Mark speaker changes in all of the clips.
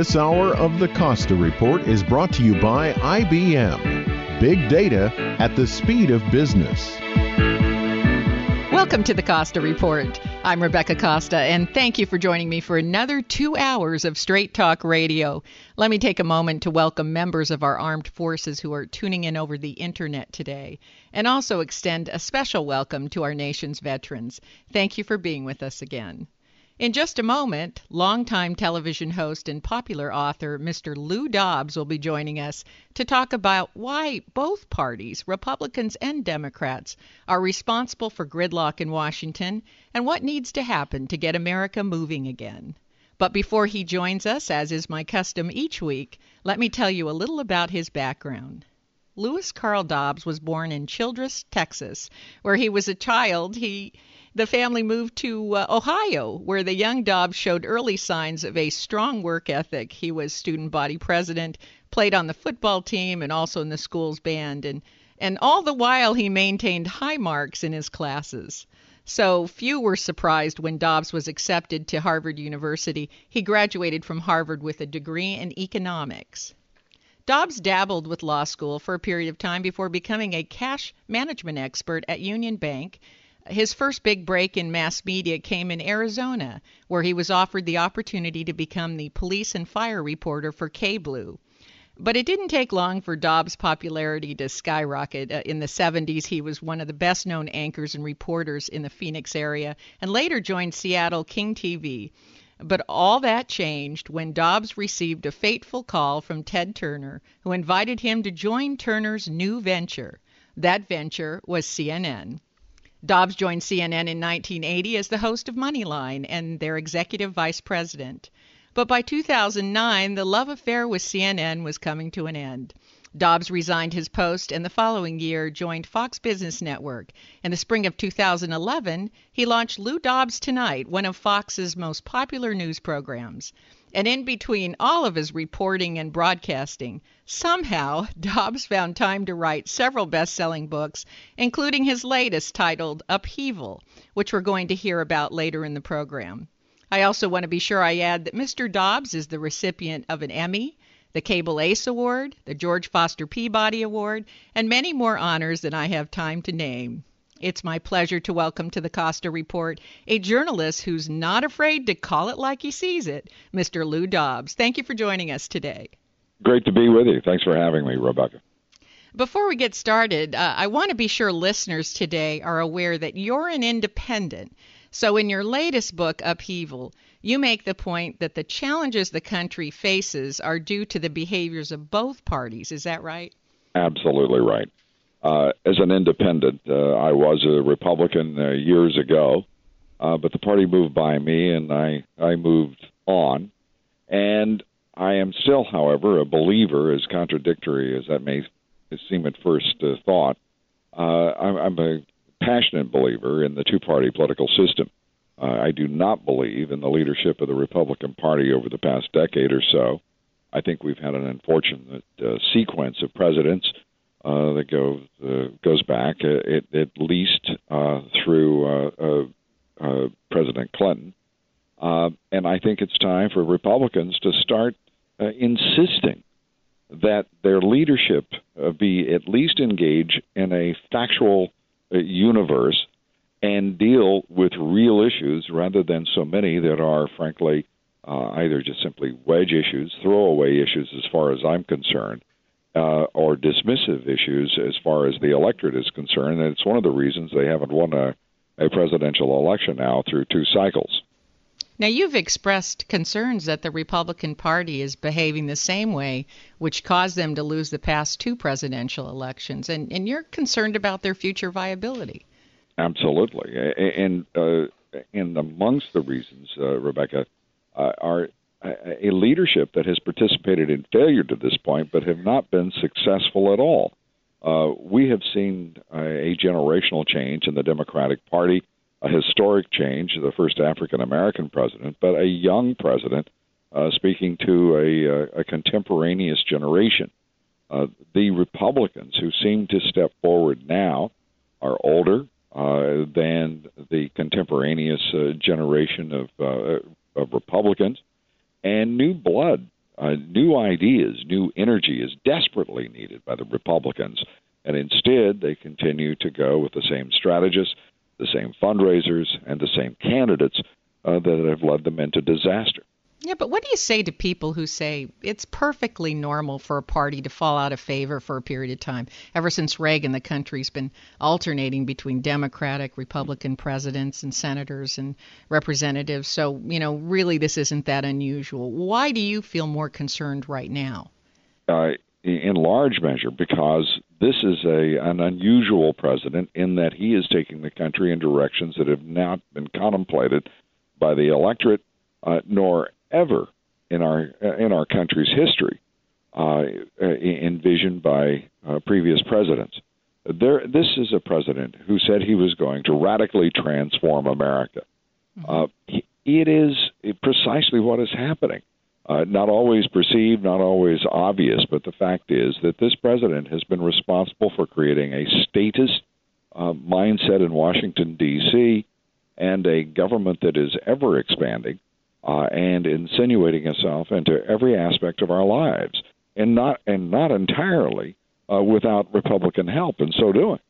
Speaker 1: This hour of the Costa Report is brought to you by IBM. Big data at the speed of business.
Speaker 2: Welcome to the Costa Report. I'm Rebecca Costa, and thank you for joining me for another two hours of Straight Talk Radio. Let me take a moment to welcome members of our armed forces who are tuning in over the internet today, and also extend a special welcome to our nation's veterans. Thank you for being with us again. In just a moment, longtime television host and popular author Mr. Lou Dobbs will be joining us to talk about why both parties, Republicans and Democrats, are responsible for gridlock in Washington and what needs to happen to get America moving again. But before he joins us, as is my custom each week, let me tell you a little about his background. Louis Carl Dobbs was born in Childress, Texas, where he was a child. He the family moved to uh, Ohio, where the young Dobbs showed early signs of a strong work ethic. He was student body president, played on the football team, and also in the school's band. And, and all the while, he maintained high marks in his classes. So few were surprised when Dobbs was accepted to Harvard University. He graduated from Harvard with a degree in economics. Dobbs dabbled with law school for a period of time before becoming a cash management expert at Union Bank his first big break in mass media came in Arizona, where he was offered the opportunity to become the police and fire reporter for KBLU. But it didn't take long for Dobbs' popularity to skyrocket. Uh, in the 70s, he was one of the best known anchors and reporters in the Phoenix area and later joined Seattle King TV. But all that changed when Dobbs received a fateful call from Ted Turner, who invited him to join Turner's new venture. That venture was CNN. Dobbs joined CNN in 1980 as the host of Moneyline and their executive vice president. But by 2009, the love affair with CNN was coming to an end. Dobbs resigned his post and the following year joined Fox Business Network. In the spring of 2011, he launched Lou Dobbs Tonight, one of Fox's most popular news programs. And in between all of his reporting and broadcasting, somehow Dobbs found time to write several best selling books, including his latest titled Upheaval, which we're going to hear about later in the program. I also want to be sure I add that Mr. Dobbs is the recipient of an Emmy, the Cable Ace Award, the George Foster Peabody Award, and many more honors than I have time to name. It's my pleasure to welcome to the Costa Report a journalist who's not afraid to call it like he sees it, Mr. Lou Dobbs. Thank you for joining us today.
Speaker 3: Great to be with you. Thanks for having me, Rebecca.
Speaker 2: Before we get started, uh, I want to be sure listeners today are aware that you're an independent. So, in your latest book, Upheaval, you make the point that the challenges the country faces are due to the behaviors of both parties. Is that right?
Speaker 3: Absolutely right uh, as an independent. Uh, I was a Republican uh, years ago, uh, but the party moved by me, and I I moved on. And I am still, however, a believer, as contradictory as that may seem at first uh, thought. Uh, I'm, I'm a passionate believer in the two-party political system. Uh, I do not believe in the leadership of the Republican Party over the past decade or so. I think we've had an unfortunate uh, sequence of presidents uh, that goes uh, goes back uh, at, at least uh, through uh, President Clinton, and I think it's time for Republicans to start insisting that their leadership be at least engaged in a factual universe and deal with real issues rather than so many that are, frankly, uh, either just simply wedge issues, throwaway issues, as far as I'm concerned, uh, or dismissive issues as far as the electorate is concerned. And it's one of the reasons they haven't won a, a presidential election now through two cycles.
Speaker 2: Now, you've expressed concerns that the Republican Party is behaving the same way, which caused them to lose the past two presidential elections, and, and you're concerned about their future viability.
Speaker 3: Absolutely, and uh, and amongst the reasons, uh, Rebecca, uh, are a leadership that has participated in failure to this point, but have not been successful at all. Uh, we have seen a generational change in the Democratic Party a historic change, the first African American president, but a young president uh, speaking to a, a contemporaneous generation. Uh, the Republicans who seem to step forward now are older uh, than the contemporaneous uh, generation of, uh, of Republicans, and new blood, uh, new ideas, new energy is desperately needed by the Republicans. And instead, they continue to go with the same strategists the same fundraisers, and the same candidates uh, that have led them into disaster.
Speaker 2: Yeah, but what do you say to people who say it's perfectly normal for a party to fall out of favor for a period of time? Ever since Reagan, the country's been alternating between Democratic, Republican presidents and senators and representatives. So, you know, really this isn't that unusual. Why do you feel more concerned right now?
Speaker 3: Uh, in large measure because this is a an unusual president in that he is taking the country in directions that have not been contemplated by the electorate uh, nor ever in our in our country's history uh, envisioned by uh, previous presidents. There, this is a president who said he was going to radically transform America. Mm-hmm. Uh, it is precisely what is happening uh, not always perceived, not always obvious, but the fact is that this president has been responsible for creating a statist uh, mindset in Washington, D.C., and a government that is ever expanding uh, and insinuating itself into every aspect of our lives, and not and not entirely uh, without Republican help in so doing.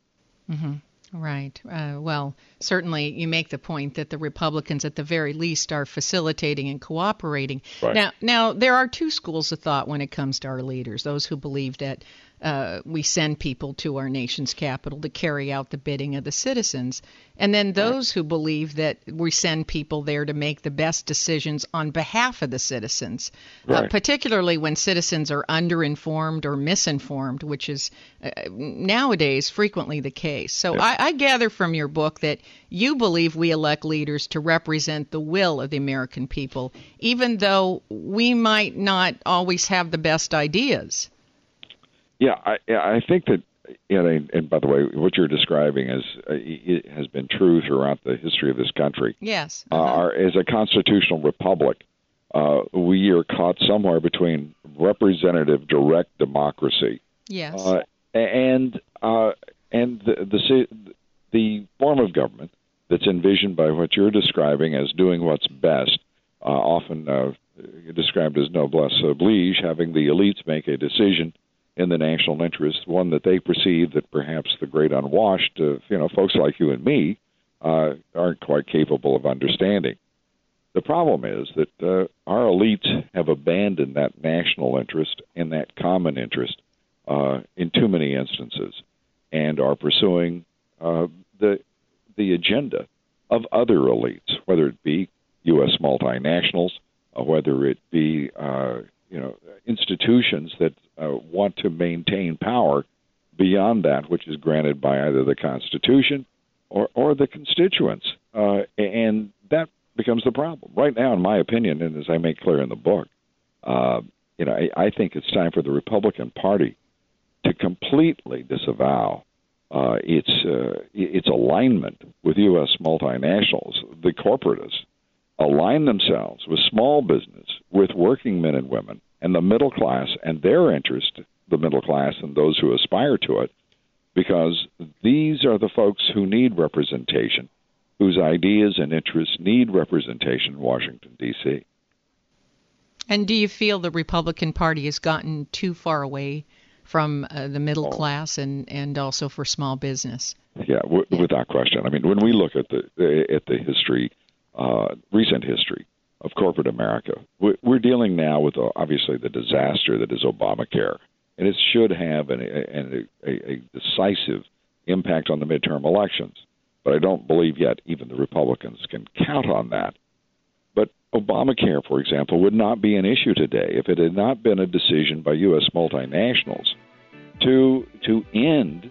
Speaker 2: Mm-hmm. Right. Uh, well, certainly you make the point that the Republicans, at the very least, are facilitating and cooperating.
Speaker 3: Right.
Speaker 2: Now, now there are two schools of thought when it comes to our leaders: those who believe that uh, we send people to our nation's capital to carry out the bidding of the citizens. And then those who believe that we send people there to make the best decisions on behalf of the citizens,
Speaker 3: uh, right.
Speaker 2: uh, particularly when citizens are underinformed or misinformed, which is uh, nowadays frequently the case. So
Speaker 3: yeah.
Speaker 2: I, I gather from your book that you believe we elect leaders to represent the will of the American people, even though we might not always have the best ideas.
Speaker 3: Yeah, I, I think that you know, and by the way, what you're describing is uh, it has been true throughout the history of this country.
Speaker 2: Yes.
Speaker 3: Uh-huh. Uh, our, as a constitutional republic, uh, we are caught somewhere between representative direct democracy.
Speaker 2: Yes.
Speaker 3: Uh, and uh, and the, the the form of government that's envisioned by what you're describing as doing what's best, uh, often uh, described as noblesse oblige, having the elites make a decision in the national interest, one that they perceive that perhaps the great unwashed, uh, you know, folks like you and me, uh, aren't quite capable of understanding. The problem is that uh, our elites have abandoned that national interest and that common interest uh, in too many instances, and are pursuing uh, the the agenda of other elites, whether it be U.S. multinationals, or whether it be uh, you know institutions that uh, want to maintain power beyond that which is granted by either the Constitution or or the constituents, uh, and that becomes the problem right now, in my opinion, and as I make clear in the book. Uh, you know, I, I think it's time for the Republican Party to completely disavow uh, its uh, its alignment with U.S. multinationals, the corporatists, align themselves with small business, with working men and women, and the middle class and their interest, the middle class and those who aspire to it, because these are the folks who need representation, whose ideas and interests need representation in Washington, D.C.
Speaker 2: And do you feel the Republican Party has gotten too far away from uh, the middle oh. class and, and also for small business?
Speaker 3: Yeah, w- yeah, without question. I mean, when we look at the at the history uh, recent history of corporate America. We're dealing now with uh, obviously the disaster that is Obamacare, and it should have an, a, a, a decisive impact on the midterm elections. But I don't believe yet even the Republicans can count on that. But Obamacare, for example, would not be an issue today if it had not been a decision by U.S. multinationals to to end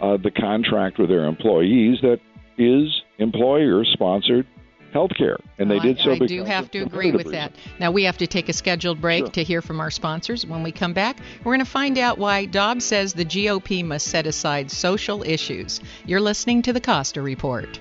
Speaker 3: uh, the contract with their employees that is employer sponsored health care. And they
Speaker 2: well,
Speaker 3: did so
Speaker 2: I, I
Speaker 3: because
Speaker 2: do have to agree with
Speaker 3: reasons.
Speaker 2: that. Now, we have to take a scheduled break
Speaker 3: Sure.
Speaker 2: to hear from our sponsors. When we come back, we're going to find out why Dobbs says the GOP must set aside social issues. You're listening to the Costa Report.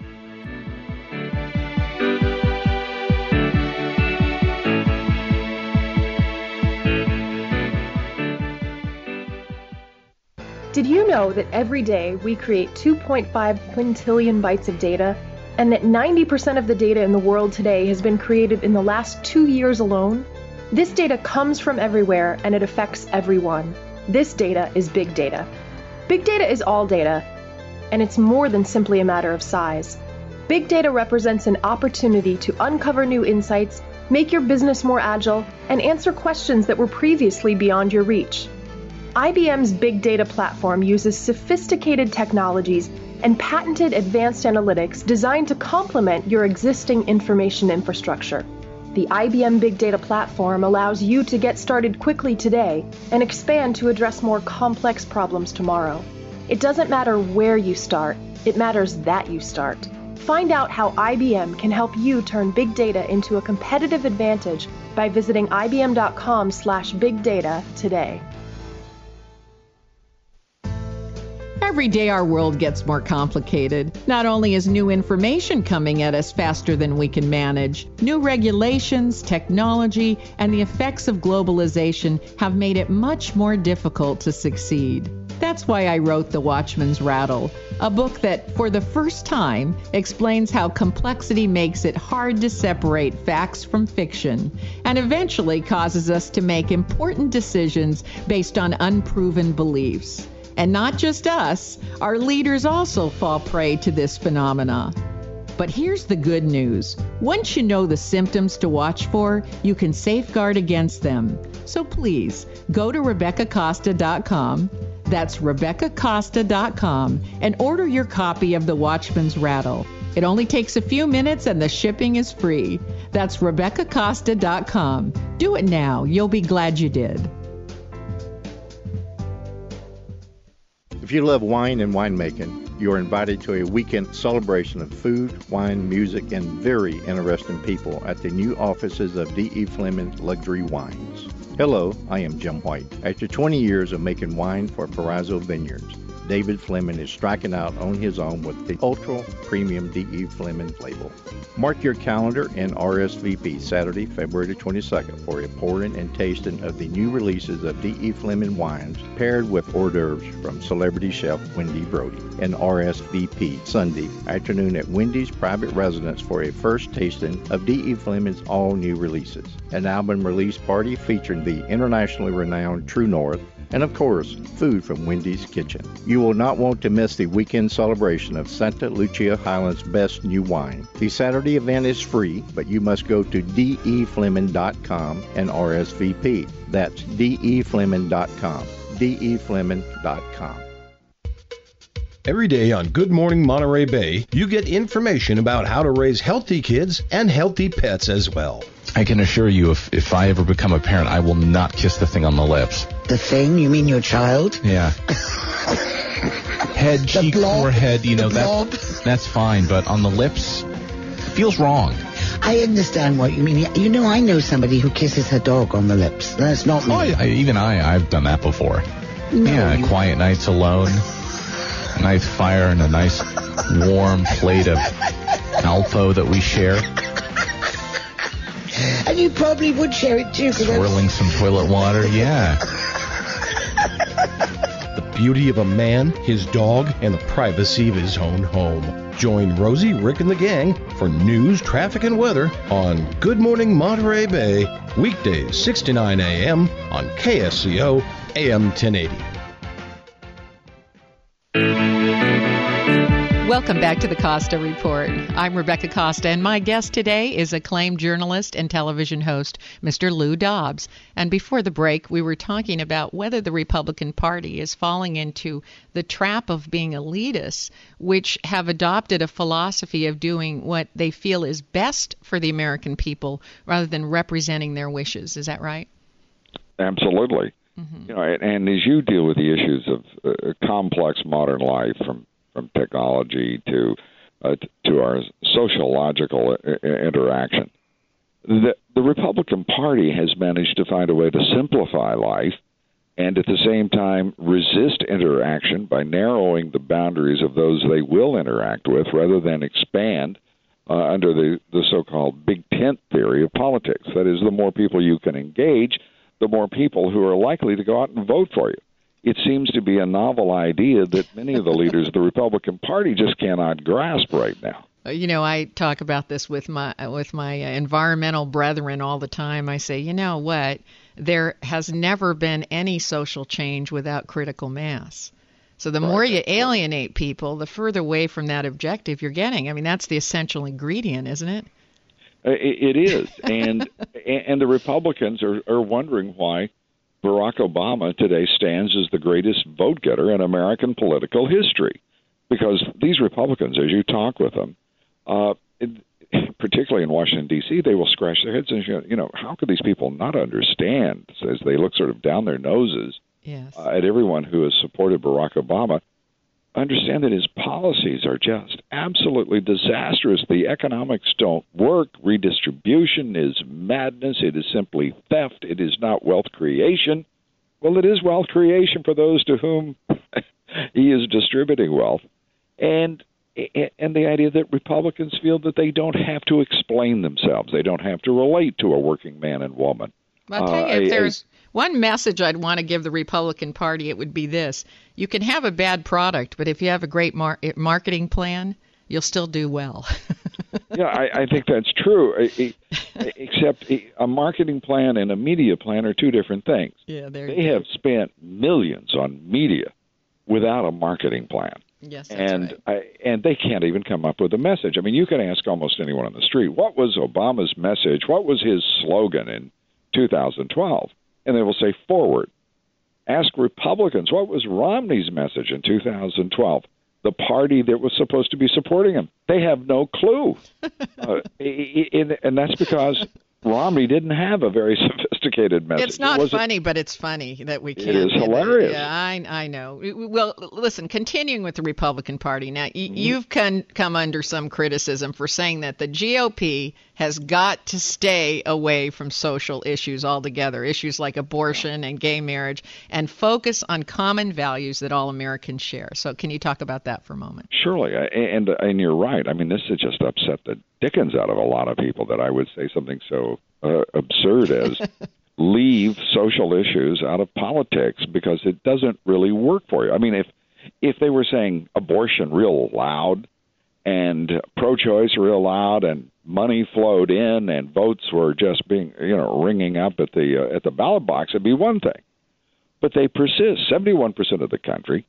Speaker 4: Did you know that every day we create 2.5 quintillion bytes of data, and that 90% of the data in the world today has been created in the last two years alone? This data comes from everywhere and it affects everyone. This data is big data. Big data is all data, and it's more than simply a matter of size. Big data represents an opportunity to uncover new insights, make your business more agile, and answer questions that were previously beyond your reach. IBM's Big Data Platform uses sophisticated technologies and patented advanced analytics designed to complement your existing information infrastructure. The IBM Big Data Platform allows you to get started quickly today and expand to address more complex problems tomorrow. It doesn't matter where you start, it matters that you start. Find out how IBM can help you turn big data into a competitive advantage by visiting ibm.com/big data today.
Speaker 2: Every day our world gets more complicated. Not only is new information coming at us faster than we can manage, new regulations, technology, and the effects of globalization have made it much more difficult to succeed. That's why I wrote The Watchman's Rattle, a book that, for the first time, explains how complexity makes it hard to separate facts from fiction and eventually causes us to make important decisions based on unproven beliefs. And not just us, our leaders also fall prey to this phenomena. But here's the good news. Once you know the symptoms to watch for, you can safeguard against them. So please, go to RebeccaCosta.com. That's RebeccaCosta.com and order your copy of The Watchman's Rattle. It only takes a few minutes and the shipping is free. That's RebeccaCosta.com. Do it now. You'll be glad you did.
Speaker 5: If you love wine and winemaking, you are invited to a weekend celebration of food, wine, music, and very interesting people at the new offices of D.E. Fleming Luxury Wines. Hello, I am Jim White. After 20 years of making wine for Perazzo Vineyards, David Fleming is striking out on his own with the ultra premium D.E. Fleming label. Mark your calendar and RSVP Saturday, February 22nd for a pouring and tasting of the new releases of D.E. Fleming wines paired with hors d'oeuvres from celebrity chef Wendy Brody and RSVP Sunday afternoon at Wendy's private residence for a first tasting of D.E. Fleming's all new releases. An album release party featuring the internationally renowned True North and of course, food from Wendy's Kitchen. You will not want to miss the weekend celebration of Santa Lucia Highlands' best new wine. The Saturday event is free, but you must go to defleming.com and RSVP. That's defleming.com. defleming.com.
Speaker 6: Every day on Good Morning Monterey Bay, you get information about how to raise healthy kids and healthy pets as well.
Speaker 7: I can assure you, if, if I ever become a parent, I will not kiss the thing on the lips.
Speaker 8: The thing? You mean your child?
Speaker 7: Yeah. Head, cheek,
Speaker 8: blob?
Speaker 7: forehead, you know, that, that's fine, but on the lips, feels wrong.
Speaker 8: I understand what you mean. You know, I know somebody who kisses her dog on the lips. That's not me.
Speaker 7: Oh, I, even I, I've done that before.
Speaker 8: No,
Speaker 7: yeah, quiet nights alone, a nice fire and a nice warm plate of Alpo that we share,
Speaker 8: And you probably would share it too.
Speaker 7: swirling some toilet water. Yeah.
Speaker 6: The beauty of a man, his dog, and the privacy of his own home. Join Rosie, Rick, and the gang for news, traffic, and weather on Good Morning Monterey Bay, weekdays 6 to 9 a.m. on KSCO AM 1080.
Speaker 2: Welcome back to the Costa Report. I'm Rebecca Costa, and my guest today is acclaimed journalist and television host, Mr. Lou Dobbs. And before the break, we were talking about whether the Republican Party is falling into the trap of being elitists, which have adopted a philosophy of doing what they feel is best for the American people rather than representing their wishes. Is that right?
Speaker 3: Absolutely. Mm-hmm. You know, and as you deal with the issues of uh, complex modern life, from from technology to uh, to our sociological interaction. The, the Republican Party has managed to find a way to simplify life and at the same time resist interaction by narrowing the boundaries of those they will interact with rather than expand uh, under the, the so called big tent theory of politics. That is, the more people you can engage, the more people who are likely to go out and vote for you it seems to be a novel idea that many of the leaders of the Republican Party just cannot grasp right now.
Speaker 2: Uh, you know, I talk about this with my with my uh, environmental brethren all the time. I say, you know what? There has never been any social change without critical mass. So the right. more you alienate people, the further away from that objective you're getting. I mean, that's the essential ingredient, isn't it?
Speaker 3: Uh, it is, and and the Republicans are are wondering why Barack Obama today stands as the greatest vote getter in American political history. Because these Republicans, as you talk with them, uh, particularly in Washington, D.C., they will scratch their heads and, you know, how could these people not understand, as they look sort of down their noses
Speaker 2: yes.
Speaker 3: uh, at everyone who has supported Barack Obama, understand that his policies are just absolutely disastrous. The economics don't work. Redistribution is madness. It is simply theft. It is not wealth creation. Well, it is wealth creation for those to whom he is distributing wealth. And and the idea that Republicans feel that they don't have to explain themselves. They don't have to relate to a working man and woman.
Speaker 2: I'll tell you, uh, if there's one message I'd want to give the Republican Party, it would be this: you can have a bad product, but if you have a great mar- eh, marketing plan, you'll still do well.
Speaker 3: yeah, I, I think that's true. Except a marketing plan and a media plan are two different things.
Speaker 2: Yeah, there
Speaker 3: they have spent millions on media without a marketing plan.
Speaker 2: Yes,
Speaker 3: and
Speaker 2: right.
Speaker 3: I, and they can't even come up with a message. I mean, you can ask almost anyone on the street, what was Obama's message? What was his slogan in 2012? And they will say forward. Ask Republicans what was Romney's message in 2012? The party that was supposed to be supporting him. They have no clue. uh, and that's because Romney didn't have a very sophisticated message.
Speaker 2: It's not it funny, but it's funny that we can't.
Speaker 3: It is hilarious.
Speaker 2: Yeah, I, I know. Well, listen, continuing with the Republican Party now, mm-hmm. you've come, come under some criticism for saying that the GOP has got to stay away from social issues altogether, issues like abortion and gay marriage, and focus on common values that all Americans share. So, can you talk about that for a moment?
Speaker 3: Surely, and and you're right. I mean, this has just upset the dickens out of a lot of people that I would say something so uh, absurd as leave social issues out of politics because it doesn't really work for you. I mean, if if they were saying abortion real loud and pro-choice real loud and money flowed in and votes were just being you know ringing up at the uh, at the ballot box, it'd be one thing. But they persist. Seventy-one percent of the country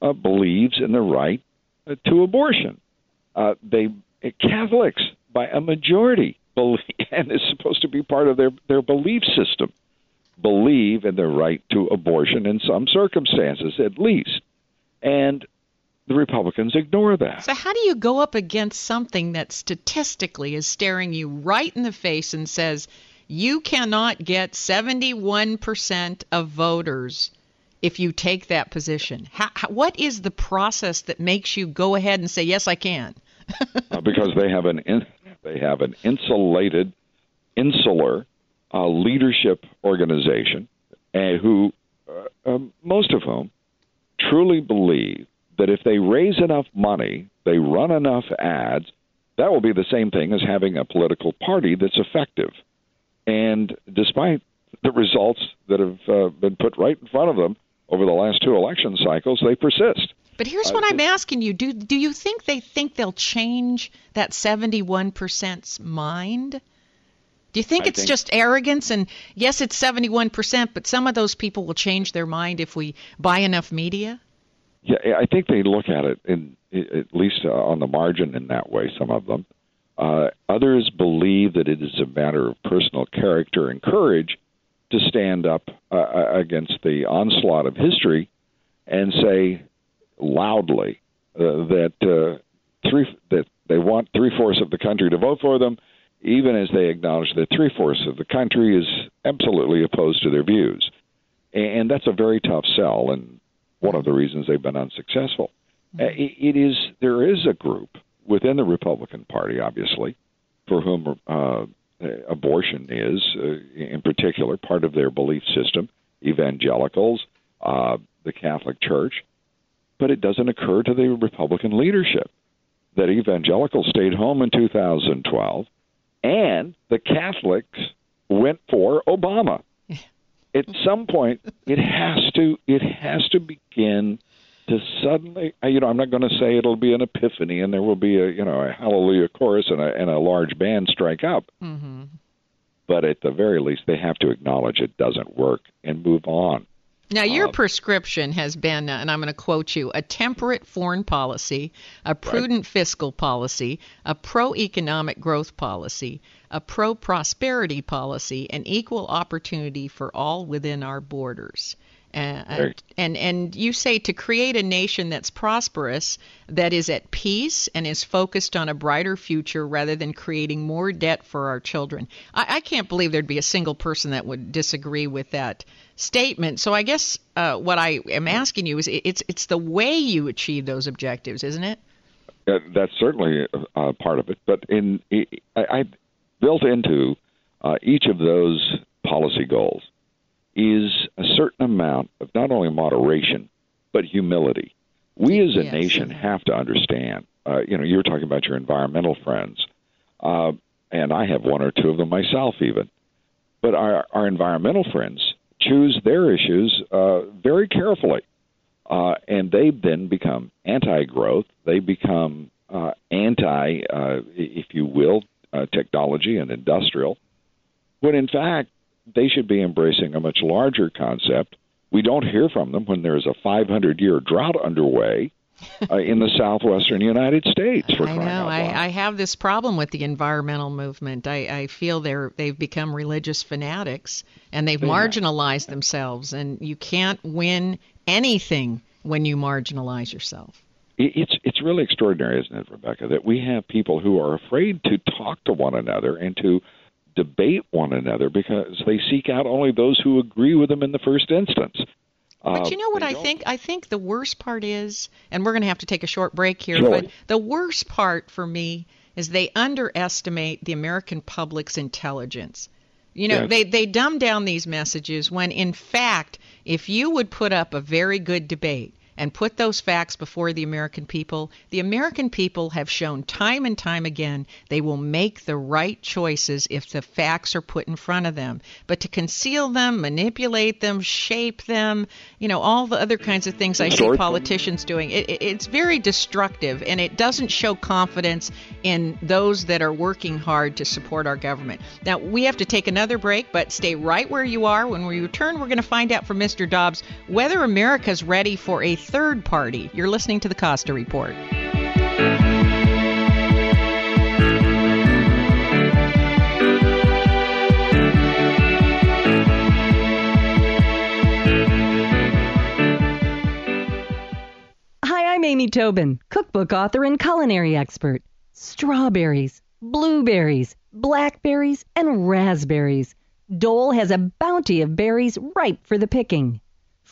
Speaker 3: uh, believes in the right uh, to abortion. Uh, they Catholics by a majority and is supposed to be part of their their belief system. Believe in the right to abortion in some circumstances, at least, and the Republicans ignore that.
Speaker 2: So, how do you go up against something that statistically is staring you right in the face and says you cannot get 71% of voters if you take that position? How, how, what is the process that makes you go ahead and say, yes, I can?
Speaker 3: uh, because they have an in, they have an insulated, insular uh, leadership organization, and who uh, um, most of whom truly believe that if they raise enough money, they run enough ads, that will be the same thing as having a political party that's effective. And despite the results that have uh, been put right in front of them over the last two election cycles, they persist.
Speaker 2: But here's what I'm asking you: Do do you think they think they'll change that 71%'s mind? Do you think
Speaker 3: I
Speaker 2: it's
Speaker 3: think,
Speaker 2: just arrogance? And yes, it's 71%, but some of those people will change their mind if we buy enough media.
Speaker 3: yeah, I think they look at it in at least uh, on the margin in that way. Some of them. Uh, others believe that it is a matter of personal character and courage to stand up uh, against the onslaught of history and say loudly uh, that uh, three that they want three fourths of the country to vote for them, even as they acknowledge that three fourths of the country is absolutely opposed to their views, and that's a very tough sell, and one of the reasons they've been unsuccessful. Mm-hmm. Uh, it is there is a group within the Republican Party, obviously, for whom uh, abortion is, uh, in particular, part of their belief system. Evangelicals, uh, the Catholic Church, but it doesn't occur to the Republican leadership that evangelicals stayed home in 2012 and the Catholics went for Obama. At some point, it has to it has to begin to suddenly, you know, I'm not going to say it'll be an epiphany and there will be a, you know, a hallelujah chorus and a, and a large band strike up. Mm-hmm. But at the very least, they have to acknowledge it doesn't work and move on.
Speaker 2: Now, your uh, prescription has been, uh, and I'm going to quote you, a temperate foreign policy, a prudent right. fiscal policy, a pro economic growth policy, a pro prosperity policy, and equal opportunity for all within our borders. Uh, and and you say to create a nation that's prosperous, that is at peace and is focused on a brighter future rather than creating more debt for our children. I, I can't believe there'd be a single person that would disagree with that statement. So I guess uh, what I am asking you is it's it's the way you achieve those objectives, isn't it?
Speaker 3: Uh, that's certainly uh, part of it, but in I, I built into uh, each of those policy goals is a certain amount of not only moderation but humility. We as a yes. nation have to understand. Uh, you know, you were talking about your environmental friends, uh, and I have one or two of them myself, even. But our, our environmental friends choose their issues uh, very carefully, uh, and they then become anti-growth. They become uh, anti, uh, if you will, uh, technology and industrial. When in fact they should be embracing a much larger concept. We don't hear from them when there's a 500 year drought underway. uh, in the southwestern United States. For
Speaker 2: I know. I, I, have this problem with the environmental movement. I, I feel they're they've become religious fanatics and they've marginalized themselves. And you can't win anything when you marginalize yourself.
Speaker 3: It's it's really extraordinary, isn't it, Rebecca, that we have people who are afraid to talk to one another and to debate one another because they seek out only those who agree with them in the first instance.
Speaker 2: But uh, you know what I don't... think? I think the worst part is, and we're going to have to take a short break here, sure. but the worst part for me is they underestimate the American public's intelligence. You know, yes. they, they dumb down these messages when, in fact, if you would put up a very good debate, and put those facts before the American people, the American people have shown time and time again they will make the right choices if the facts are put in front of them. But to conceal them, manipulate them, shape them, you know, all the other kinds of things I see politicians doing, it, it, it's very destructive and it doesn't show confidence in those that are working hard to support our government. Now, we have to take another break, but stay right where you are. When we return, we're going to find out from Mr. Dobbs whether America's ready for a third party. You're listening to the Costa Report.
Speaker 9: Hi, I'm Amy Tobin, cookbook author and culinary expert. Strawberries, blueberries, blackberries, and raspberries. Dole has a bounty of berries ripe for the picking.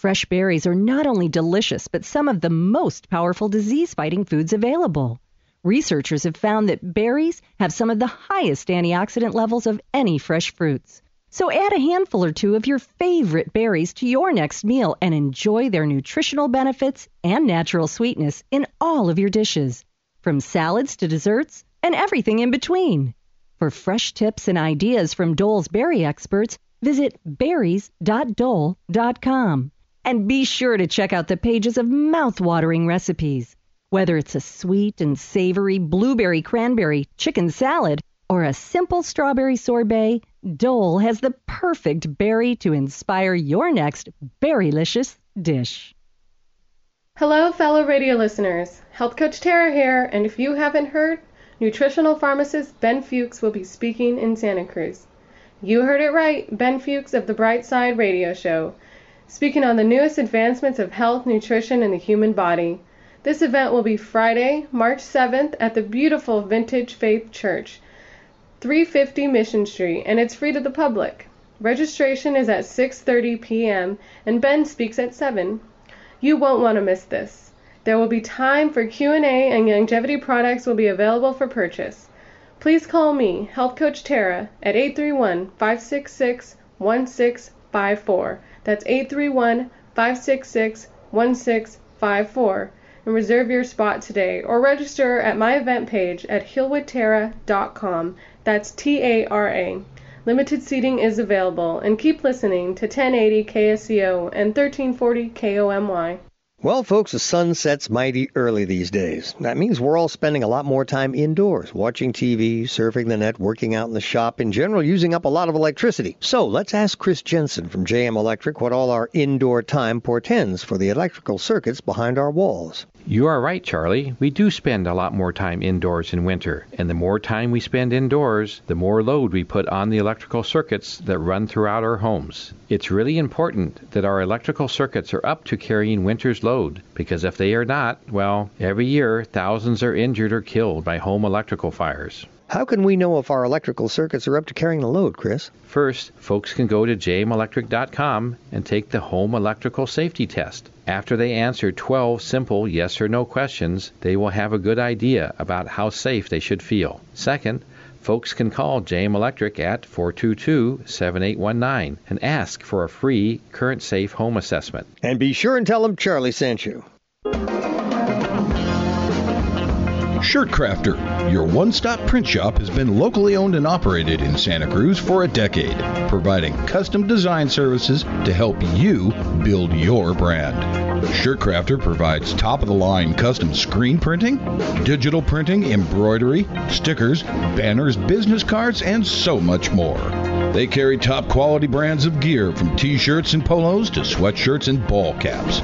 Speaker 9: Fresh berries are not only delicious, but some of the most powerful disease fighting foods available. Researchers have found that berries have some of the highest antioxidant levels of any fresh fruits. So add a handful or two of your favorite berries to your next meal and enjoy their nutritional benefits and natural sweetness in all of your dishes, from salads to desserts and everything in between. For fresh tips and ideas from Dole's berry experts, visit berries.dole.com. And be sure to check out the pages of mouth-watering recipes. Whether it's a sweet and savory blueberry cranberry chicken salad or a simple strawberry sorbet, Dole has the perfect berry to inspire your next berrylicious dish.
Speaker 10: Hello, fellow radio listeners. Health Coach Tara here, and if you haven't heard, nutritional pharmacist Ben Fuchs will be speaking in Santa Cruz. You heard it right, Ben Fuchs of the Bright Side Radio Show, speaking on the newest advancements of health, nutrition, and the human body. This event will be Friday, March 7th at the beautiful Vintage Faith Church, 350 Mission Street, and it's free to the public. Registration is at 6:30 p.m. and Ben speaks at 7. You won't want to miss this. There will be time for Q&A and longevity products will be available for purchase. Please call me, Health Coach Tara, at 831-566-1654. That's 831-566-1654 and reserve your spot today or register at my event page at hillwoodtara.com. That's T A R A. Limited seating is available and keep listening to 1080 KSCO and 1340 KOMY.
Speaker 11: Well, folks, the sun sets mighty early these days. That means we're all spending a lot more time indoors, watching TV, surfing the net, working out in the shop, in general, using up a lot of electricity. So let's ask Chris Jensen from JM Electric what all our indoor time portends for the electrical circuits behind our walls.
Speaker 12: You are right, Charlie. We do spend a lot more time indoors in winter, and the more time we spend indoors, the more load we put on the electrical circuits that run throughout our homes. It's really important that our electrical circuits are up to carrying winter's load, because if they are not, well, every year thousands are injured or killed by home electrical fires.
Speaker 11: How can we know if our electrical circuits are up to carrying the load, Chris?
Speaker 12: First, folks can go to jamelectric.com and take the home electrical safety test. After they answer 12 simple yes or no questions, they will have a good idea about how safe they should feel. Second, folks can call JM Electric at 422 7819 and ask for a free current safe home assessment.
Speaker 11: And be sure and tell them Charlie sent you.
Speaker 6: Shirt Crafter, your one stop print shop, has been locally owned and operated in Santa Cruz for a decade, providing custom design services to help you build your brand. Shirt Crafter provides top of the line custom screen printing, digital printing, embroidery, stickers, banners, business cards, and so much more. They carry top quality brands of gear from t shirts and polos to sweatshirts and ball caps.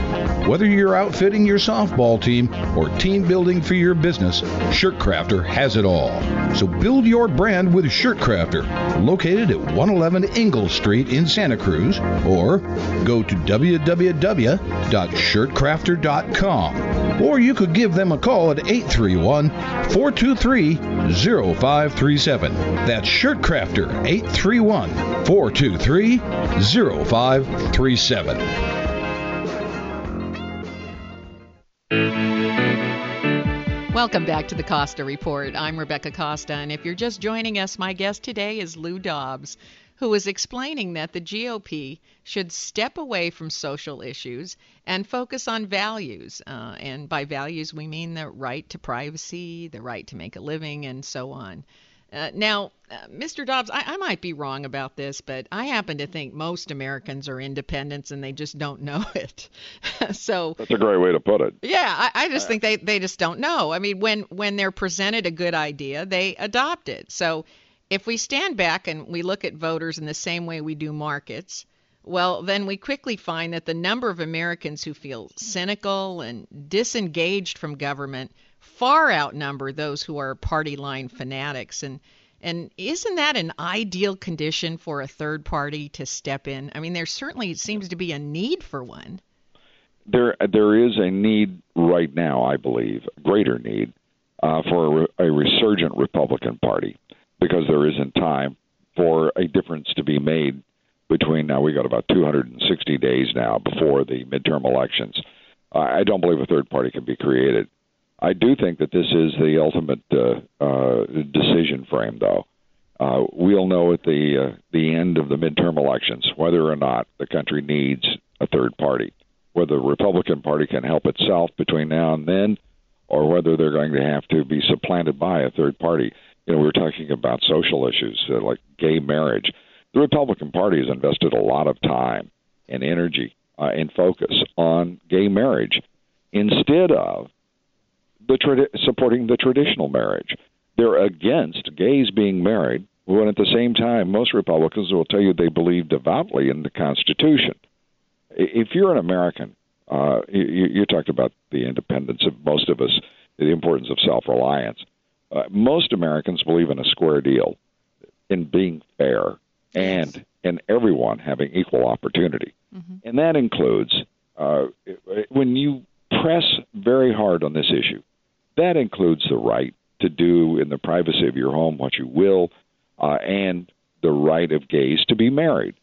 Speaker 6: Whether you're outfitting your softball team or team building for your business, Shirtcrafter has it all. So build your brand with Shirtcrafter, located at 111 Ingalls Street in Santa Cruz, or go to www.shirtcrafter.com. Or you could give them a call at 831 423 0537. That's Shirt Shirtcrafter 831 423 0537.
Speaker 2: Welcome back to the Costa Report. I'm Rebecca Costa, and if you're just joining us, my guest today is Lou Dobbs, who is explaining that the GOP should step away from social issues and focus on values. Uh, and by values, we mean the right to privacy, the right to make a living, and so on. Uh, now, uh, Mr. Dobbs, I, I, might be wrong about this, but I happen to think most Americans are independents and they just don't know it. so
Speaker 3: that's a great way to put it.
Speaker 2: Yeah, I, I just think they, they just don't know. I mean, when when they're presented a good idea, they adopt it. So if we stand back and we look at voters in the same way we do markets, well, then we quickly find that the number of Americans who feel cynical and disengaged from government far outnumber those who are party line fanatics and and isn't that an ideal condition for a third party to step in? I mean, there certainly seems to be a need for one.
Speaker 3: There, there is a need right now, I believe, greater need uh, for a, a resurgent Republican Party because there isn't time for a difference to be made between now. We got about 260 days now before the midterm elections. I don't believe a third party can be created. I do think that this is the ultimate uh, uh, decision frame, though. Uh, we'll know at the uh, the end of the midterm elections whether or not the country needs a third party, whether the Republican Party can help itself between now and then, or whether they're going to have to be supplanted by a third party. You know, we were talking about social issues uh, like gay marriage. The Republican Party has invested a lot of time and energy uh, and focus on gay marriage instead of the supporting the traditional marriage. They're against gays being married, when at the same time, most Republicans will tell you they believe devoutly in the Constitution. If you're an American, Uh, you, you talked about the independence of most of us, the importance of self-reliance. Uh, most Americans believe in a square deal, in being fair, and in everyone having equal opportunity, mm-hmm. and that includes uh, when you press very hard on this issue. That includes the right to do in the privacy of your home what you will, uh, and the right of gays to be married.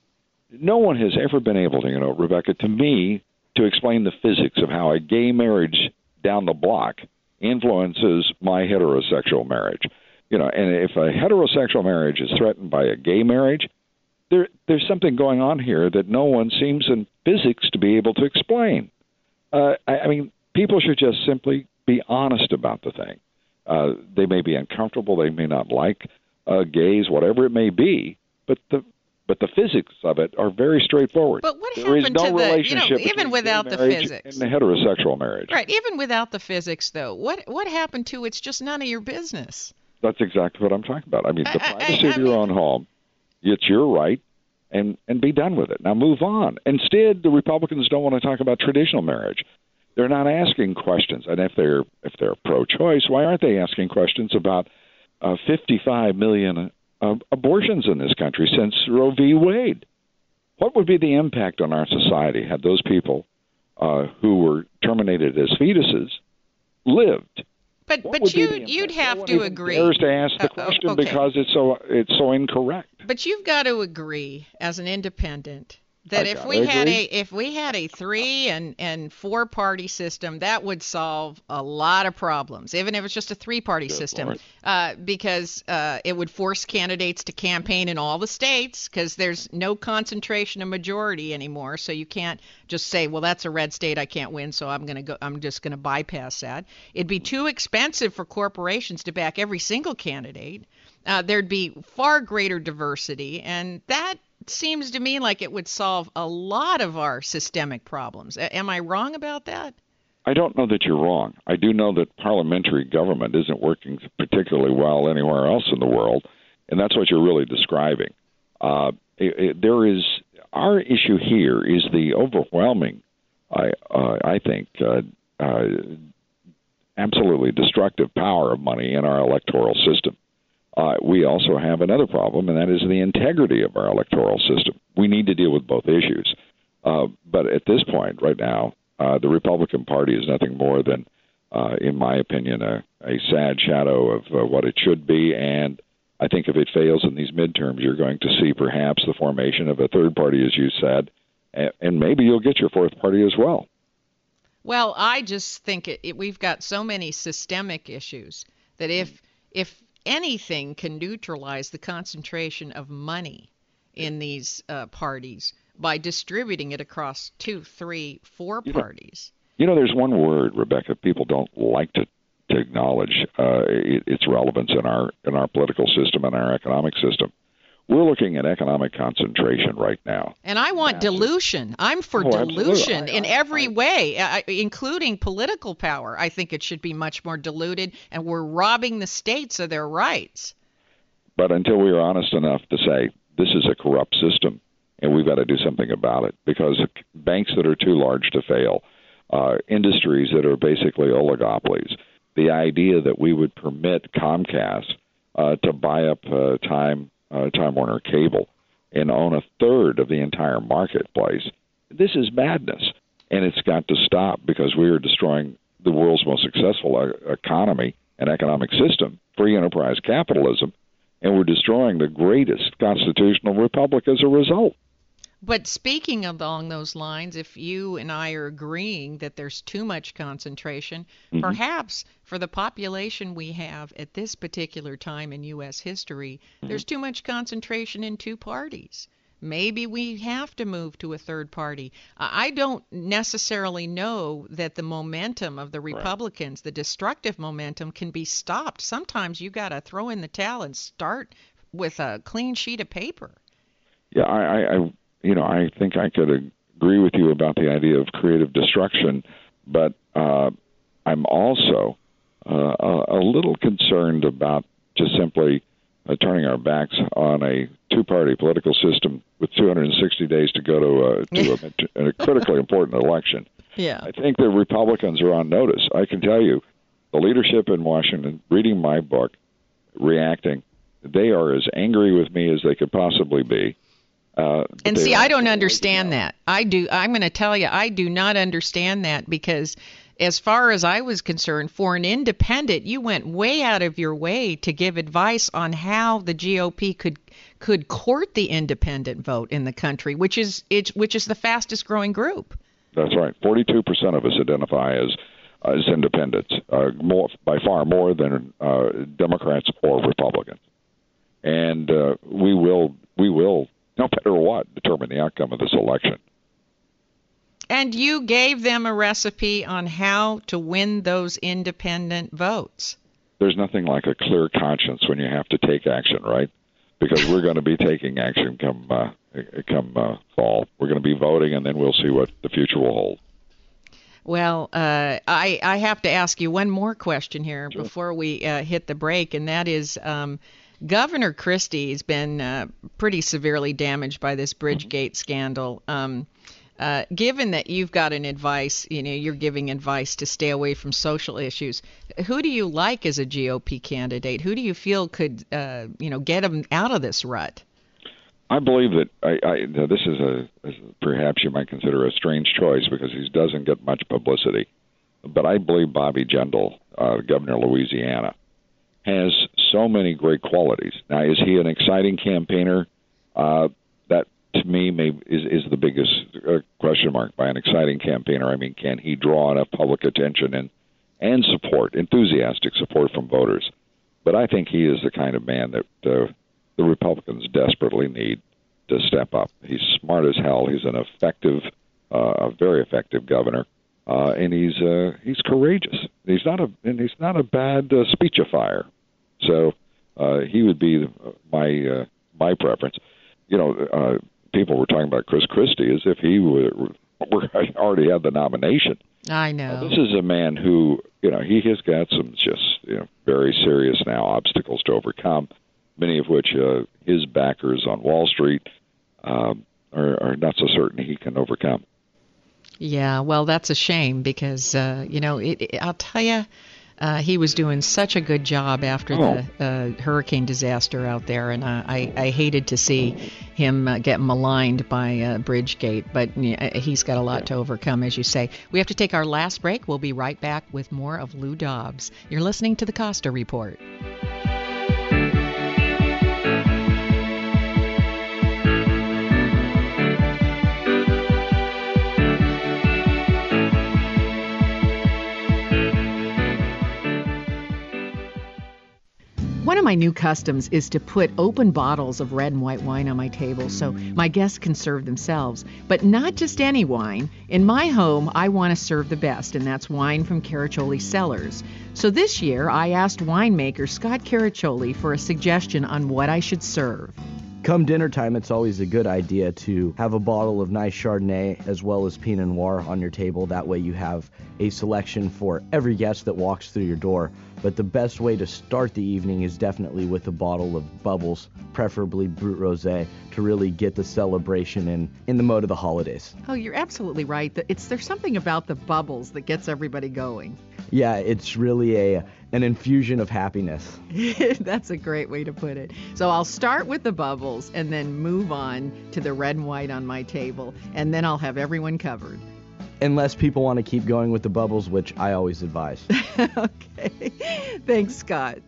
Speaker 3: No one has ever been able to, you know, Rebecca, to me, to explain the physics of how a gay marriage down the block influences my heterosexual marriage. You know, and if a heterosexual marriage is threatened by a gay marriage, there there's something going on here that no one seems in physics to be able to explain. Uh, I, I mean, people should just simply be honest about the thing. Uh, they may be uncomfortable, they may not like uh, gays, whatever it may be, but the but the physics of it are very straightforward.
Speaker 2: But what
Speaker 3: there
Speaker 2: happened
Speaker 3: no
Speaker 2: to the you know even without the physics
Speaker 3: in the heterosexual marriage?
Speaker 2: Right, even without the physics though, what what happened to it's just none of your business.
Speaker 3: That's exactly what I'm talking about. I mean, the I, privacy I, I of your mean, own home, it's your right, and and be done with it. Now move on. Instead, the Republicans don't want to talk about traditional marriage. They're not asking questions, and if they're if they're pro-choice, why aren't they asking questions about uh, 55 million uh, abortions in this country since Roe v. Wade. What would be the impact on our society had those people uh, who were terminated as fetuses lived?
Speaker 2: But what but you you'd have
Speaker 3: no
Speaker 2: to agree.
Speaker 3: Dares to ask the uh, question
Speaker 2: okay.
Speaker 3: because it's so it's so incorrect.
Speaker 2: But you've got to agree as an independent that
Speaker 3: I
Speaker 2: if we had a if we had a three and and four party system that would solve a lot of problems even if it's just a three party system. uh, because uh, it would force candidates to campaign in all the states because there's no concentration of majority anymore. So you can't just say well that's a red state I can't win so I'm gonna go I'm just gonna bypass that. It'd be too expensive for corporations to back every single candidate. Uh, there'd be far greater diversity, and that seems to me like it would solve a lot of our systemic problems. A- am I wrong about that?
Speaker 3: I don't know that you're wrong. I do know that parliamentary government isn't working particularly well anywhere else in the world, and that's what you're really describing. Uh, it, it, there is our issue here is the overwhelming, I uh, I think, uh, uh, absolutely destructive power of money in our electoral system uh, we also have another problem, and that is the integrity of our electoral system. We need to deal with both issues. Uh, but at this point, right now, uh, the Republican Party is nothing more than, uh, in my opinion, a, a sad shadow of uh, what it should be. And I think if it fails in these midterms, you're going to see perhaps the formation of a third party, as you said, and, and maybe you'll get your fourth party as well.
Speaker 2: Well, I just think it, it, we've got so many systemic issues that if if anything can neutralize the concentration of money in these uh, parties by distributing it across two, three, four
Speaker 3: you
Speaker 2: parties.
Speaker 3: Know, you know, there's one word, Rebecca, people don't like to, to acknowledge uh, it, its relevance in our in our political system and our economic system. We're looking at economic concentration right now.
Speaker 2: And I want Massive. dilution. I'm for
Speaker 3: oh,
Speaker 2: dilution
Speaker 3: I,
Speaker 2: in
Speaker 3: I,
Speaker 2: every
Speaker 3: I,
Speaker 2: way, uh, including political power. I think it should be much more diluted, and we're robbing the states of their rights.
Speaker 3: But until we are honest enough to say this is a corrupt system and we've got to do something about it, because banks that are too large to fail, uh, industries that are basically oligopolies, the idea that we would permit Comcast uh, to buy up uh, time uh, Time Warner Cable and own a third of the entire marketplace. This is madness, and it's got to stop because we are destroying the world's most successful uh, economy and economic system, free enterprise capitalism, and we're destroying the greatest constitutional republic as a result.
Speaker 2: But speaking along those lines, if you and I are agreeing that there's too much concentration, mm-hmm. perhaps for the population we have at this particular time in U.S. history, mm-hmm. there's too much concentration in two parties. Maybe we have to move to a third party. I don't necessarily know that the momentum of the Republicans, right. the destructive momentum, can be stopped. Sometimes you got to throw in the towel and start with a clean sheet of paper.
Speaker 3: Yeah, I, I you know, I think I could agree with you about the idea of creative destruction, but uh, I'm also uh, a, a little concerned about just simply uh, turning our backs on a two-party political system with 260 days to go to, a, to a, a critically important election.
Speaker 2: Yeah.
Speaker 3: I think the Republicans are on notice. I can tell you, the leadership in Washington, reading my book, reacting, they are as angry with me as they could possibly be. Uh,
Speaker 2: and see, I don't understand that. I do. I'm going to tell you, I do not understand that because, as far as I was concerned, for an independent, you went way out of your way to give advice on how the GOP could could court the independent vote in the country, which is it, which is the fastest growing group.
Speaker 3: That's right. Forty-two percent of us identify as as independents, uh, more by far more than uh, Democrats or Republicans, and uh, we will we will no matter what determine the outcome of this election.
Speaker 2: And you gave them a recipe on how to win those independent votes.
Speaker 3: There's nothing like a clear conscience when you have to take action, right? Because we're going to be taking action come uh, come uh, fall. We're going to be voting, and then we'll see what the future will hold.
Speaker 2: Well, uh, I I have to ask you one more question here sure. before we uh, hit the break, and that is. Um, Governor Christie has been uh, pretty severely damaged by this Bridgegate scandal. Um, uh, given that you've got an advice, you know, you're giving advice to stay away from social issues. Who do you like as a GOP candidate? Who do you feel could, uh, you know, get him out of this rut?
Speaker 3: I believe that I, I this is a perhaps you might consider a strange choice because he doesn't get much publicity, but I believe Bobby Jindal, uh, governor of Louisiana, has so many great qualities. Now, is he an exciting campaigner? Uh, that to me may, is is the biggest uh, question mark. By an exciting campaigner, I mean can he draw enough public attention and and support, enthusiastic support from voters? But I think he is the kind of man that uh, the Republicans desperately need to step up. He's smart as hell. He's an effective, uh, a very effective governor, uh, and he's uh, he's courageous. He's not a and he's not a bad uh, speechifier. So uh, he would be my uh, my preference. You know, uh, people were talking about Chris Christie as if he were, were already had the nomination.
Speaker 2: I know.
Speaker 3: Uh, this is a man who, you know, he has got some just you know very serious now obstacles to overcome, many of which uh, his backers on Wall Street um, are, are not so certain he can overcome.
Speaker 2: Yeah, well, that's a shame because uh, you know it, it, I'll tell you uh, he was doing such a good job after oh. the uh, hurricane disaster out there, and uh, I, I hated to see him uh, get maligned by uh, Bridgegate. But he's got a lot to overcome, as you say. We have to take our last break. We'll be right back with more of Lou Dobbs. You're listening to the Costa Report. One of my new customs is to put open bottles of red and white wine on my table so my guests can serve themselves. But not just any wine. In my home, I want to serve the best, and that's wine from Caraccioli Cellars. So this year, I asked winemaker Scott Caraccioli for a suggestion on what I should serve.
Speaker 13: Come dinner time, it's always a good idea to have a bottle of nice Chardonnay as well as Pinot Noir on your table. That way, you have a selection for every guest that walks through your door. But the best way to start the evening is definitely with a bottle of bubbles, preferably Brut Rosé, to really get the celebration in in the mode of the holidays.
Speaker 2: Oh, you're absolutely right. It's there's something about the bubbles that gets everybody going.
Speaker 13: Yeah, it's really a an infusion of happiness.
Speaker 2: That's a great way to put it. So I'll start with the bubbles and then move on to the red and white on my table, and then I'll have everyone covered
Speaker 13: unless people want to keep going with the bubbles, which I always advise.
Speaker 2: okay. Thanks, Scott.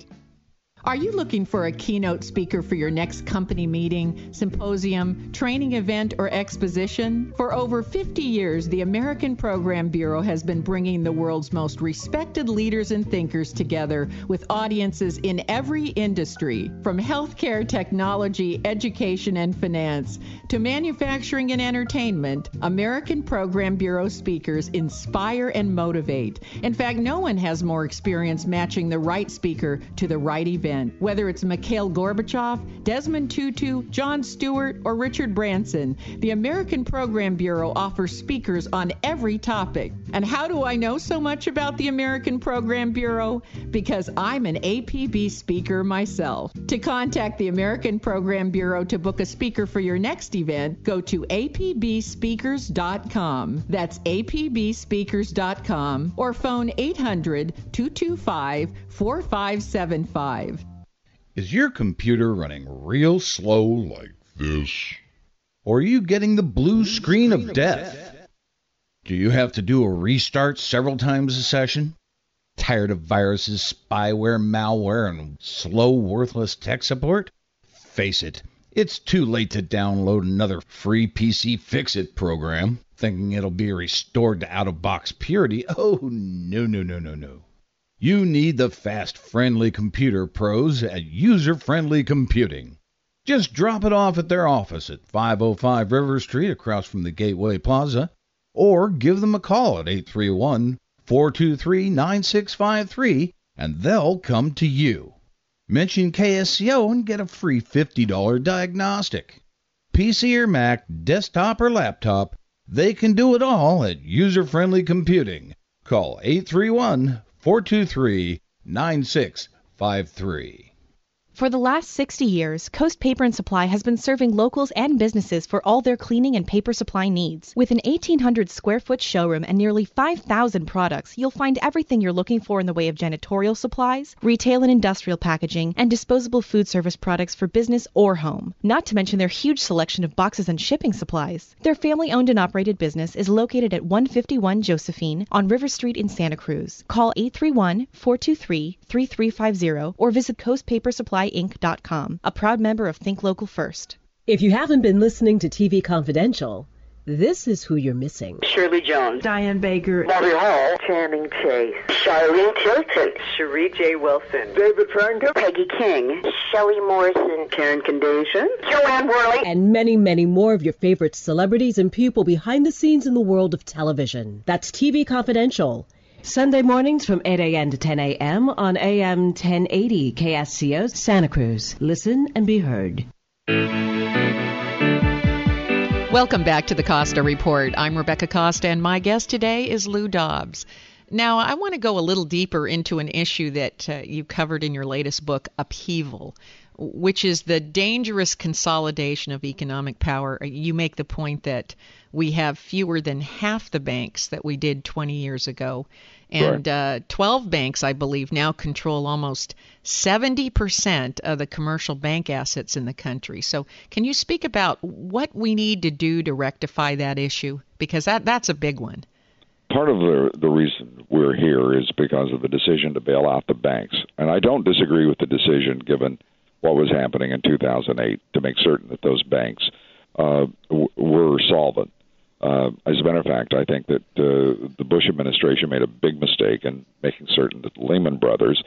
Speaker 2: Are you looking for a keynote speaker for your next company meeting, symposium, training event, or exposition? For over 50 years, the American Program Bureau has been bringing the world's most respected leaders and thinkers together with audiences in every industry, from healthcare, technology, education, and finance to manufacturing and entertainment. American Program Bureau speakers inspire and motivate. In fact, no one has more experience matching the right speaker to the right event event, whether it's Mikhail Gorbachev, Desmond Tutu, Jon Stewart, or Richard Branson. The American Program Bureau offers speakers on every topic. And how do I know so much about the American Program Bureau? Because I'm an APB speaker myself. To contact the American Program Bureau to book a speaker for your next event, go to apbspeakers.com. That's apbspeakers.com or phone 800 225 4575.
Speaker 6: Is your computer running real slow like this? Or are you getting the blue screen of death? Do you have to do a restart several times a session? Tired of viruses, spyware, malware, and slow, worthless tech support? Face it, it's too late to download another free PC Fix It program, thinking it'll be restored to out of box purity. Oh, no, no, no, no, no. You need the fast, friendly computer pros at User Friendly Computing. Just drop it off at their office at 505 River Street across from the Gateway Plaza or give them a call at 831 423 9653 and they'll come to you. Mention KSCO and get a free $50 diagnostic. PC or Mac, desktop or laptop, they can do it all at User Friendly Computing. Call 831 423 9653.
Speaker 14: For the last 60 years, Coast Paper and Supply has been serving locals and businesses for all their cleaning and paper supply needs. With an 1,800 square foot showroom and nearly 5,000 products, you'll find everything you're looking for in the way of janitorial supplies, retail and industrial packaging, and disposable food service products for business or home. Not to mention their huge selection of boxes and shipping supplies. Their family owned and operated business is located at 151 Josephine on River Street in Santa Cruz. Call 831 423 3350 or visit Coast Paper Supply Inc.com, a proud member of Think Local First.
Speaker 15: If you haven't been listening to TV Confidential, this is who you're missing.
Speaker 16: Shirley Jones.
Speaker 15: Diane Baker.
Speaker 16: Bobby Hall. Channing Chase. Charlene Tilton. Cherie J. Wilson. David Franco. Peggy King. Shelley Morrison. Karen Kardashian. Jo Anne Worley.
Speaker 15: And many, many more of your favorite celebrities and people behind the scenes in the world of television. That's TV Confidential. Sunday mornings from 8 a.m. to 10 a.m. on AM 1080 KSCO Santa Cruz. Listen and be heard.
Speaker 2: Welcome back to the Costa Report. I'm Rebecca Costa, and my guest today is Lou Dobbs. Now, I want to go a little deeper into an issue that uh, you covered in your latest book, Upheaval, which is the dangerous consolidation of economic power. You make the point that we have fewer than half the banks that we did 20 years ago. And uh, 12 banks, I believe, now control almost 70% of the commercial bank assets in the country. So, can you speak about what we need to do to rectify that issue? Because that, that's a big one.
Speaker 3: Part of the, the reason we're here is because of the decision to bail out the banks. And I don't disagree with the decision given what was happening in 2008 to make certain that those banks uh, w- were solvent. Uh, as a matter of fact, I think that uh, the Bush administration made a big mistake in making certain that the Lehman Brothers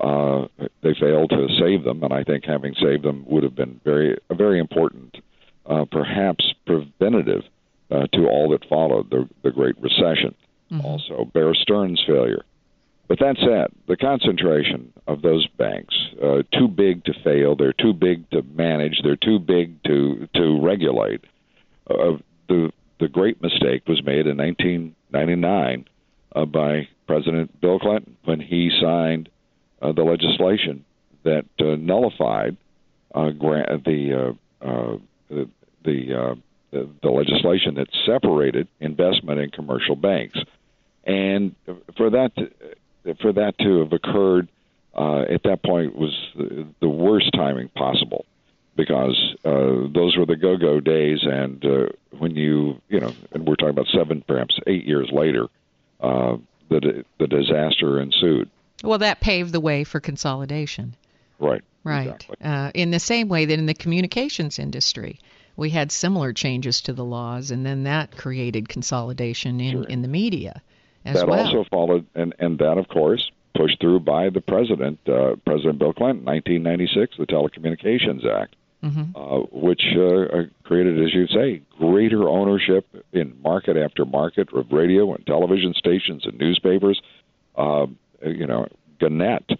Speaker 3: uh, they failed to save them, and I think having saved them would have been very a very important, uh, perhaps preventative uh, to all that followed the the Great Recession. Mm-hmm. Also, Bear Stearns' failure. But that said, the concentration of those banks uh, too big to fail. They're too big to manage. They're too big to to regulate. Uh, the the great mistake was made in 1999 uh, by President Bill Clinton when he signed uh, the legislation that uh, nullified uh, grant, the, uh, uh, the the, uh, the the legislation that separated investment in commercial banks, and for that to, for that to have occurred uh, at that point was the worst timing possible because uh, those were the go-go days, and uh, when you you know, and we're talking about seven, perhaps eight years later, uh, the the disaster ensued.
Speaker 2: Well, that paved the way for consolidation.
Speaker 3: Right.
Speaker 2: Right.
Speaker 3: Exactly.
Speaker 2: Uh, in the same way that in the communications industry, we had similar changes to the laws, and then that created consolidation in,
Speaker 3: Sure.
Speaker 2: in the media as
Speaker 3: that
Speaker 2: well.
Speaker 3: That also followed, and and that of course pushed through by the president, uh, President Bill Clinton, 1996, the Telecommunications Act.
Speaker 2: Mhm.
Speaker 3: uh, which uh, uh, created, as you say, greater ownership in market after market of radio and television stations and newspapers. Uh, you know, Gannett,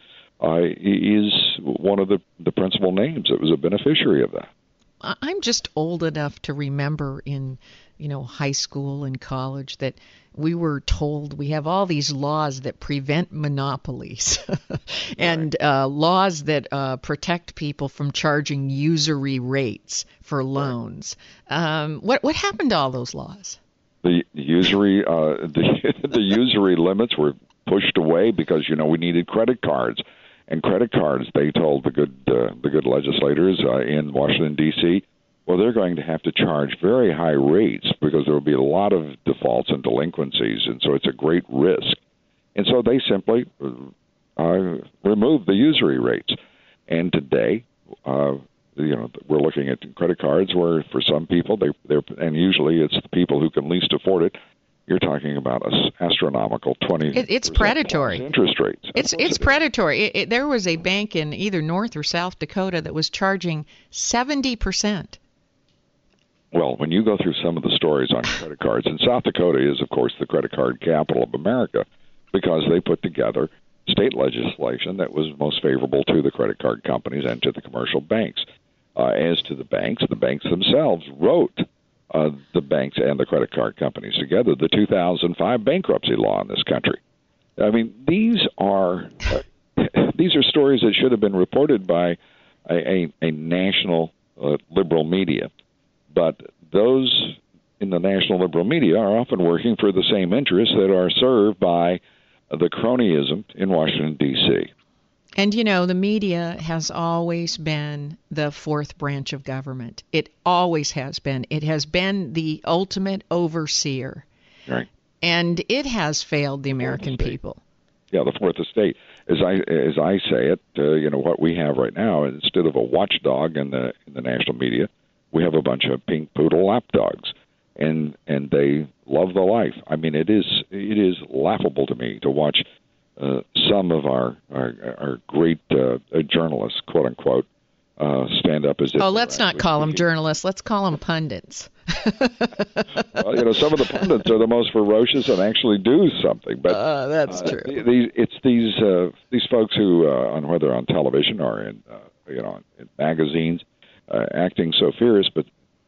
Speaker 3: uh, is one of the the principal names that was a beneficiary of that.
Speaker 2: I'm just old enough to remember in, you know, high school and college that we were told we have all these laws that prevent monopolies and uh, laws that uh, protect people from charging usury rates for loans. Um, what what happened to all those laws?
Speaker 3: The usury uh, the the usury limits were pushed away because you know we needed credit cards and credit cards. They told the good uh, the good legislators uh, in Washington D.C. Well, they're going to have to charge very high rates because there will be a lot of defaults and delinquencies, and so it's a great risk. And so they simply uh, remove the usury rates. And today, uh, you know, we're looking at credit cards where for some people they they're and usually it's the people who can least afford it. You're talking about an astronomical 20
Speaker 2: it, it's predatory.
Speaker 3: interest rates.
Speaker 2: It's it's it predatory. It, it, there was a bank in either north or south dakota that was charging 70%
Speaker 3: well when you go through some of the stories on credit cards and south dakota is of course the credit card capital of america because they put together state legislation that was most favorable to the credit card companies and to the commercial banks uh, as to the banks the banks themselves wrote uh, the banks and the credit card companies together, the 2005 bankruptcy law in this country. I mean, these are uh, these are stories that should have been reported by a, a, a national uh, liberal media, but those in the national liberal media are often working for the same interests that are served by the cronyism in Washington D.C.
Speaker 2: And you know, the media has always been the fourth branch of government. It always has been. It has been the ultimate overseer.
Speaker 3: Right.
Speaker 2: And it has failed the American people.
Speaker 3: Yeah, the fourth estate. As I as I say it, uh, you know what we have right now instead of a watchdog in the in the national media, we have a bunch of pink poodle lapdogs, and and they love the life. I mean, it is it is laughable to me to watch uh, some of our our, our great uh, journalists, quote unquote, uh, stand up as they
Speaker 2: oh, let's not call them journalists. Let's call them pundits.
Speaker 3: well, you know, some of the pundits are the most ferocious and actually do something. But
Speaker 2: uh, that's
Speaker 3: uh,
Speaker 2: true.
Speaker 3: These, it's these uh, these folks who, uh, on whether on television or in uh, you know in magazines, uh, acting so fierce, but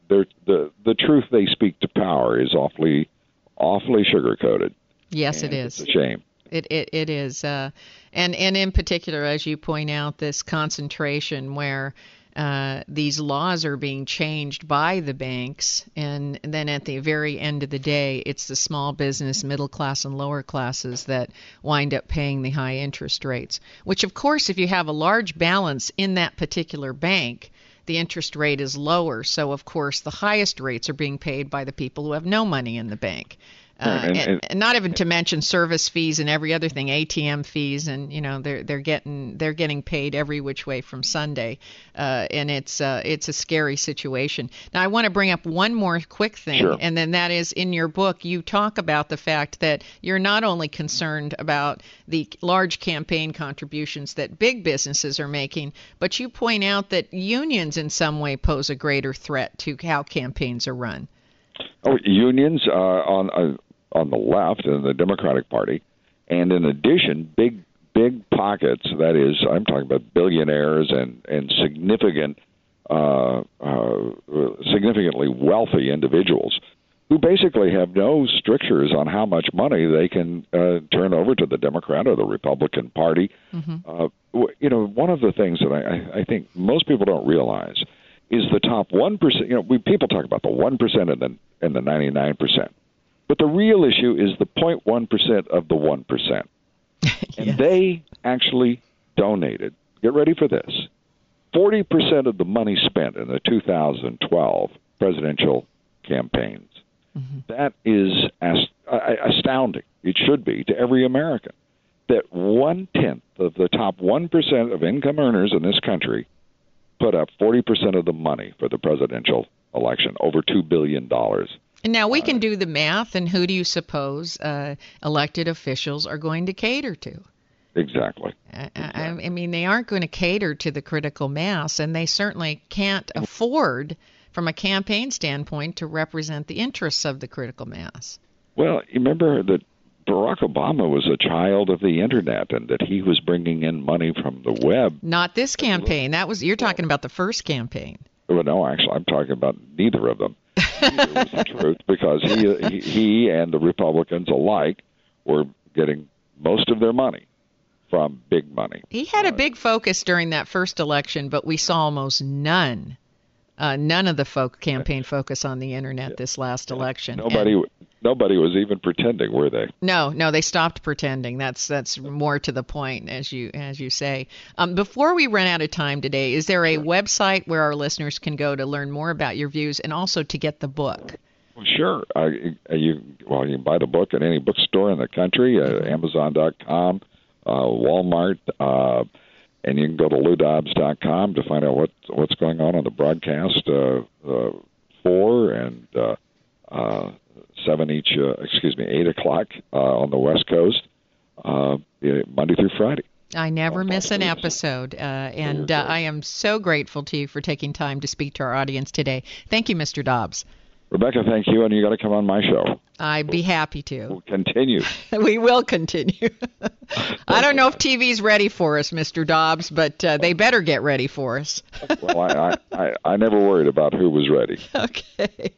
Speaker 3: they're, the the truth they speak to power is awfully awfully sugar coated.
Speaker 2: Yes, it is.
Speaker 3: It's a shame.
Speaker 2: It it, it is, uh, and and in particular, as you point out, this concentration where uh, these laws are being changed by the banks, and then at the very end of the day, it's the small business, middle class, and lower classes that wind up paying the high interest rates. Which, of course, if you have a large balance in that particular bank, the interest rate is lower. So, of course, the highest rates are being paid by the people who have no money in the bank. Uh, and, and, and, not even to mention service fees and every other thing, ATM fees, and you know they're they're getting they're getting paid every which way from Sunday, uh, and it's uh, it's a scary situation. Now I want to bring up one more quick thing,
Speaker 3: sure.
Speaker 2: and then that is in your book you talk about the fact that you're not only concerned about the large campaign contributions that big businesses are making, but you point out that unions in some way pose a greater threat to how campaigns are run.
Speaker 3: Oh, unions uh, on on the left in the Democratic Party, and in addition, big big pockets. That is, I'm talking about billionaires and and significant, uh, uh, significantly wealthy individuals who basically have no strictures on how much money they can uh, turn over to the Democrat or the Republican Party.
Speaker 2: Mm-hmm.
Speaker 3: Uh, you know, one of the things that I, I think most people don't realize is the top one percent. You know, we people talk about the one percent and the and the ninety nine percent. But the real issue is the 0.1% of the 1%. And they actually donated, get ready for this, 40% of the money spent in the 2012 presidential campaigns.
Speaker 2: Mm-hmm.
Speaker 3: That is ast- astounding. It should be to every American that one tenth of the top 1% of income earners in this country put up 40% of the money for the presidential election, over $2 billion.
Speaker 2: Now we can do the math, and who do you suppose uh, elected officials are going to cater to?
Speaker 3: Exactly.
Speaker 2: I, I, I, mean, they aren't going to cater to the critical mass, and they certainly can't afford, from a campaign standpoint, to represent the interests of the critical mass.
Speaker 3: Well, you remember that Barack Obama was a child of the internet and that he was bringing in money from the web.
Speaker 2: Not this campaign. That was you're talking about the first campaign.
Speaker 3: Well, no, actually, I'm talking about neither of them. The truth because he, he he and the Republicans alike were getting most of their money from big money.
Speaker 2: He had a uh, big focus during that first election, but we saw almost none uh, none of the folk campaign focus on the internet this last election.
Speaker 3: Nobody,
Speaker 2: And-
Speaker 3: nobody was even pretending, were they?
Speaker 2: no, no, they stopped pretending. That's that's more to the point, as you as you say. Um, before we run out of time today, is there a website where our listeners can go to learn more about your views and also to get the book?
Speaker 3: Well, sure. You well, you can buy the book at any bookstore in the country, uh, Amazon.com, uh, Walmart, uh, and you can go to LouDobbs.com to find out what what's going on on the broadcast uh, uh, four and uh, uh, seven each. Uh, excuse me, eight o'clock uh, on the West Coast, uh, Monday through Friday.
Speaker 2: I never miss an episode, uh, and uh, I am so grateful to you for taking time to speak to our audience today. Thank you, Mr. Dobbs.
Speaker 3: Rebecca, thank you, and you got to come on my show.
Speaker 2: I'd be happy to.
Speaker 3: Continue.
Speaker 2: we will continue. I don't know if TV's ready for us, Mr. Dobbs, but uh, they better get ready for us.
Speaker 3: well, I, I, I, never worried about who was ready.
Speaker 2: Okay.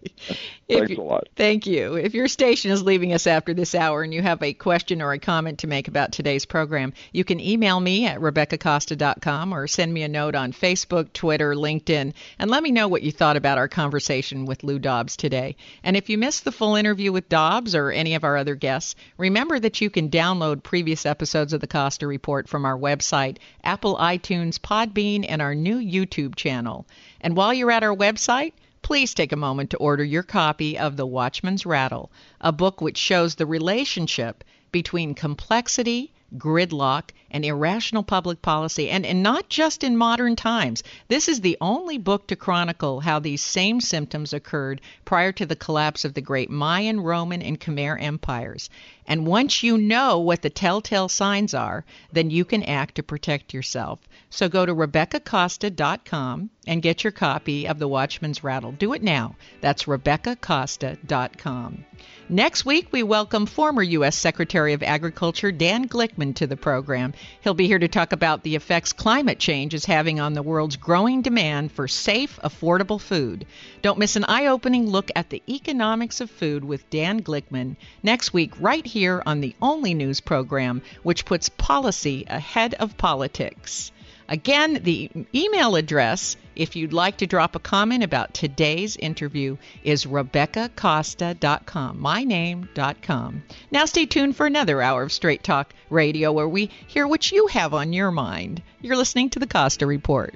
Speaker 3: Thanks a lot.
Speaker 2: Thank you. If your station is leaving us after this hour and you have a question or a comment to make about today's program, you can email me at RebeccaCosta.com or send me a note on Facebook, Twitter, LinkedIn, and let me know what you thought about our conversation with Lou Dobbs today. And if you missed the full interview with Dobbs or any of our other guests, remember that you can download previous episodes of the Costa Report from our website, Apple iTunes, Podbean, and our new YouTube channel. And while you're at our website, please take a moment to order your copy of The Watchman's Rattle, a book which shows the relationship between complexity, gridlock, and irrational public policy, and, and not just in modern times. This is the only book to chronicle how these same symptoms occurred prior to the collapse of the great Mayan, Roman, and Khmer empires. And once you know what the telltale signs are, then you can act to protect yourself. So go to RebeccaCosta.com and get your copy of The Watchman's Rattle. Do it now. That's RebeccaCosta.com. Next week, we welcome former U.S. Secretary of Agriculture Dan Glickman to the program. He'll be here to talk about the effects climate change is having on the world's growing demand for safe, affordable food. Don't miss an eye opening look at the economics of food with Dan Glickman next week, right here on the only news program which puts policy ahead of politics. Again, the email address, if you'd like to drop a comment about today's interview, is RebeccaCosta.com, my name.com. Now stay tuned for another hour of Straight Talk Radio where we hear what you have on your mind. You're listening to the Costa Report.